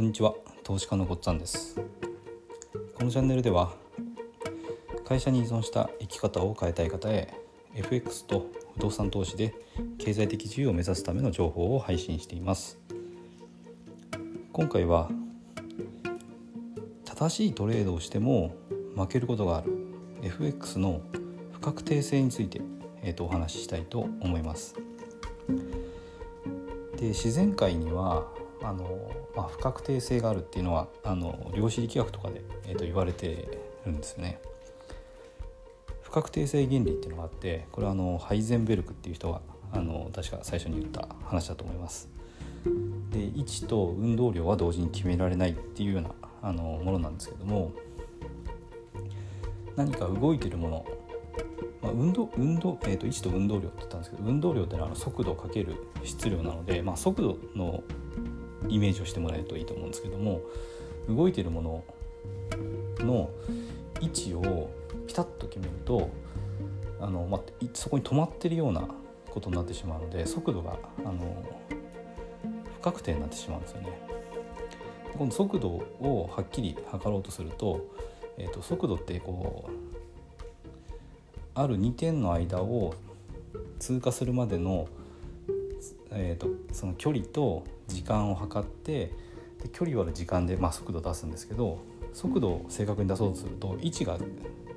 こんにちは。投資家のごっつぁんです。このチャンネルでは会社に依存した生き方を変えたい方へ FX と不動産投資で経済的自由を目指すための情報を配信しています。今回は正しいトレードをしても負けることがある FX の不確定性について、えー、とお話ししたいと思います。で自然界にはあの、まあ、不確定性があるっていうのはあの量子力学とかで、えー、と言われてるんですよね。不確定性原理っていうのがあってこれはあのハイゼンベルクっていう人があの確か最初に言った話だと思います。で位置と運動量は同時に決められないっていうようなあのものなんですけども何か動いてるもの、まあ、運動運動、えーと、位置と運動量って言ったんですけど運動量ってのはあの速度かける質量なので、まあ、速度のイメージをしてもらえるといいと思うんですけども動いてるものの位置をピタッと決めるとあの、まあ、そこに止まってるようなことになってしまうので速度があの不確定になってしまうんですよね。この速度をはっきり測ろうとすると,、えーと、速度ってこうある2点の間を通過するまでの、えーとその距離と時間を測ってで距離割る時間で、まあ、速度を出すんですけど速度を正確に出そうとすると位置が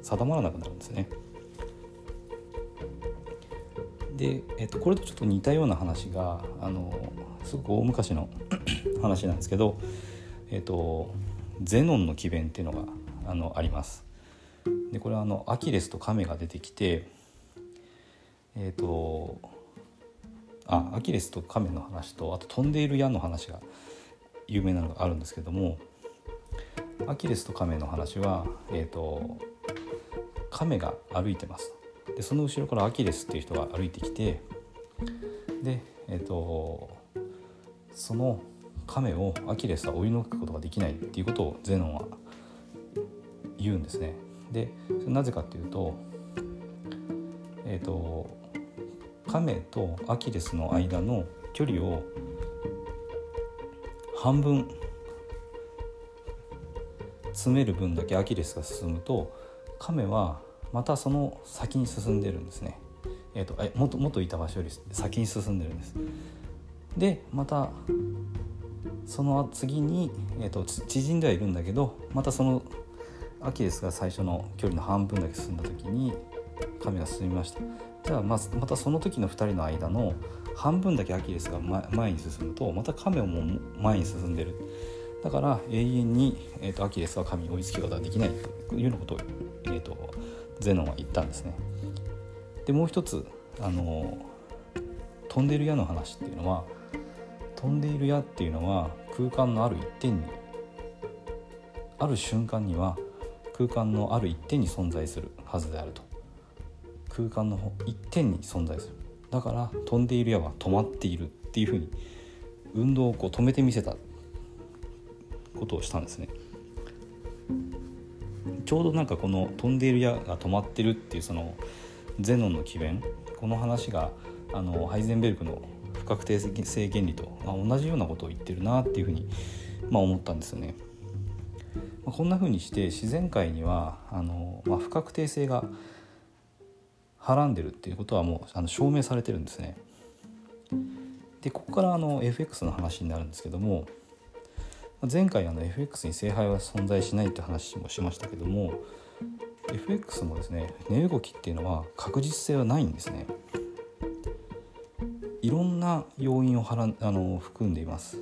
定まらなくなるんですね。で、えっと、これとちょっと似たような話があのすごく大昔の 話なんですけど、えっと、ゼノンの奇弁っていうのがあのあります。でこれはあのアキレスとカメが出てきてえっ、とあアキレスとカメの話とあと飛んでいる矢の話が有名なのがあるんですけどもアキレスとカメの話は、えーと、カメが歩いてますでその後ろからアキレスっていう人が歩いてきてで、えーと、そのカメをアキレスは追い抜くことができないっていうことをゼノンは言うんですね。でなぜかっていうと,、えーとメとアキレスの間の距離を半分詰める分だけアキレスが進むとカメはまたその先に進んでるんですね。えーと、え元元いた場所より先に進んでるんです。でまたその次に、えーと縮んではいるんだけどまたそのアキレスが最初の距離の半分だけ進んだ時にカメが進みましたじゃあままたその時の2人の間の半分だけアキレスが前に進むとまたカメも前に進んでる。だから永遠に、えーと、アキレスは神に追いつけることはできない。というようなことを、えーと、ゼノンは言ったんですね。でもう一つあの飛んでいる矢の話っていうのは飛んでいる矢っていうのは空間のある一点にある瞬間には空間のある一点に存在するはずであると。空間の一点に存在する。だから飛んでいる矢は止まっているっていうふうに運動をこう止めてみせたことをしたんですね。ちょうどなんかこの飛んでいる矢が止まってるっていうそのゼノンの奇弁この話があのハイゼンベルクの不確定性原理と、まあ、同じようなことを言ってるなっていうふうに、まあ、思ったんですよね。まあ、こんなふうにして自然界にはあの、まあ、不確定性がはらんでるっていうことはもうあの証明されてるんですね。でここからあの FX の話になるんですけども前回あの FX に聖杯は存在しないって話もしましたけども FX もですね値動きっていうのは確実性はないんですね。いろんな要因をはらあの含んでいます。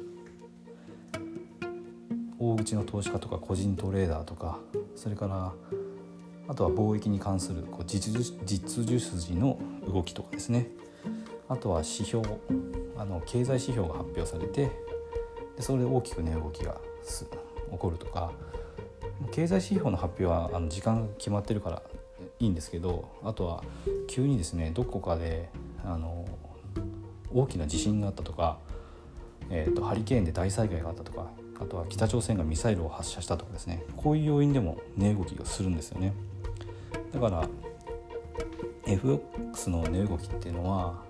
大口の投資家とか個人トレーダーとかそれからあとは貿易に関するこう実需筋の動きとかですね。あとは指標あの経済指標が発表されてでそれで大きく値動きが起こるとか。経済指標の発表はあの時間が決まってるからいいんですけどあとは急にですねどこかであの大きな地震があったとか、えーとハリケーンで大災害があったとかあとは北朝鮮がミサイルを発射したとかですね。こういう要因でも値動きがするんですよね。だから FX の値動きっていうのは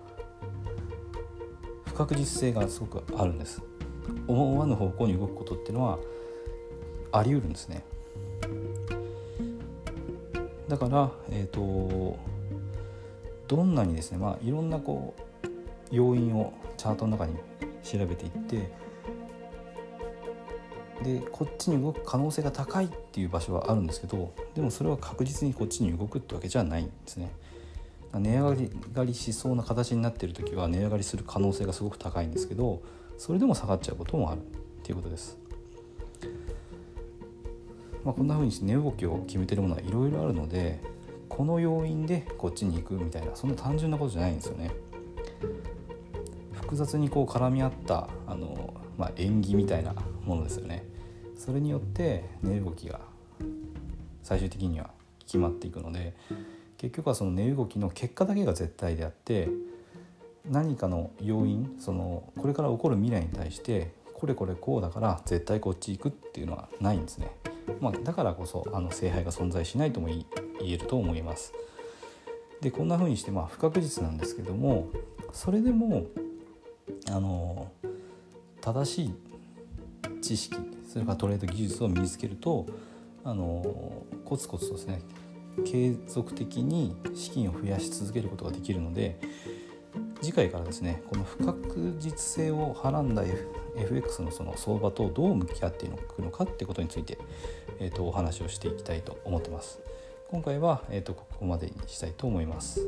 不確実性がすごくあるんです思わぬ方向に動くことっていうのはあり得るんですね。だから、えーと、どんなにですね、まあ、いろんなこう要因をチャートの中に調べていってでこっちに動く可能性が高いっていう場所はあるんですけどでもそれは確実にこっちに動くってわけじゃないんですね。値上がりしそうな形になっている時は値上がりする可能性がすごく高いんですけどそれでも下がっちゃうこともあるっていうことです。まあ、こんな風に値動きを決めてるものはいろいろあるのでこの要因でこっちに行くみたいなそんな単純なことじゃないんですよね。複雑にこう絡み合ったあの、まあ、縁起みたいなものですよね。それによって値動きが最終的には決まっていくので結局はその値動きの結果だけが絶対であって何かの要因そのこれから起こる未来に対してこれこれこうだから絶対こっち行くっていうのはないんですね。まあ、だからこそあの聖杯が存在しないとも言えると思います。でこんな風にしてまあ不確実なんですけどもそれでもあの正しい知識それからトレード技術を身につけるとあのコツコツとですね継続的に資金を増やし続けることができるので次回からですねこの不確実性をはらんだ FX のその相場とどう向き合っていくのかってことについて、えー、とお話をしていきたいと思ってます。今回は、えー、とここまでにしたいと思います。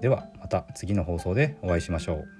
ではまた次の放送でお会いしましょう。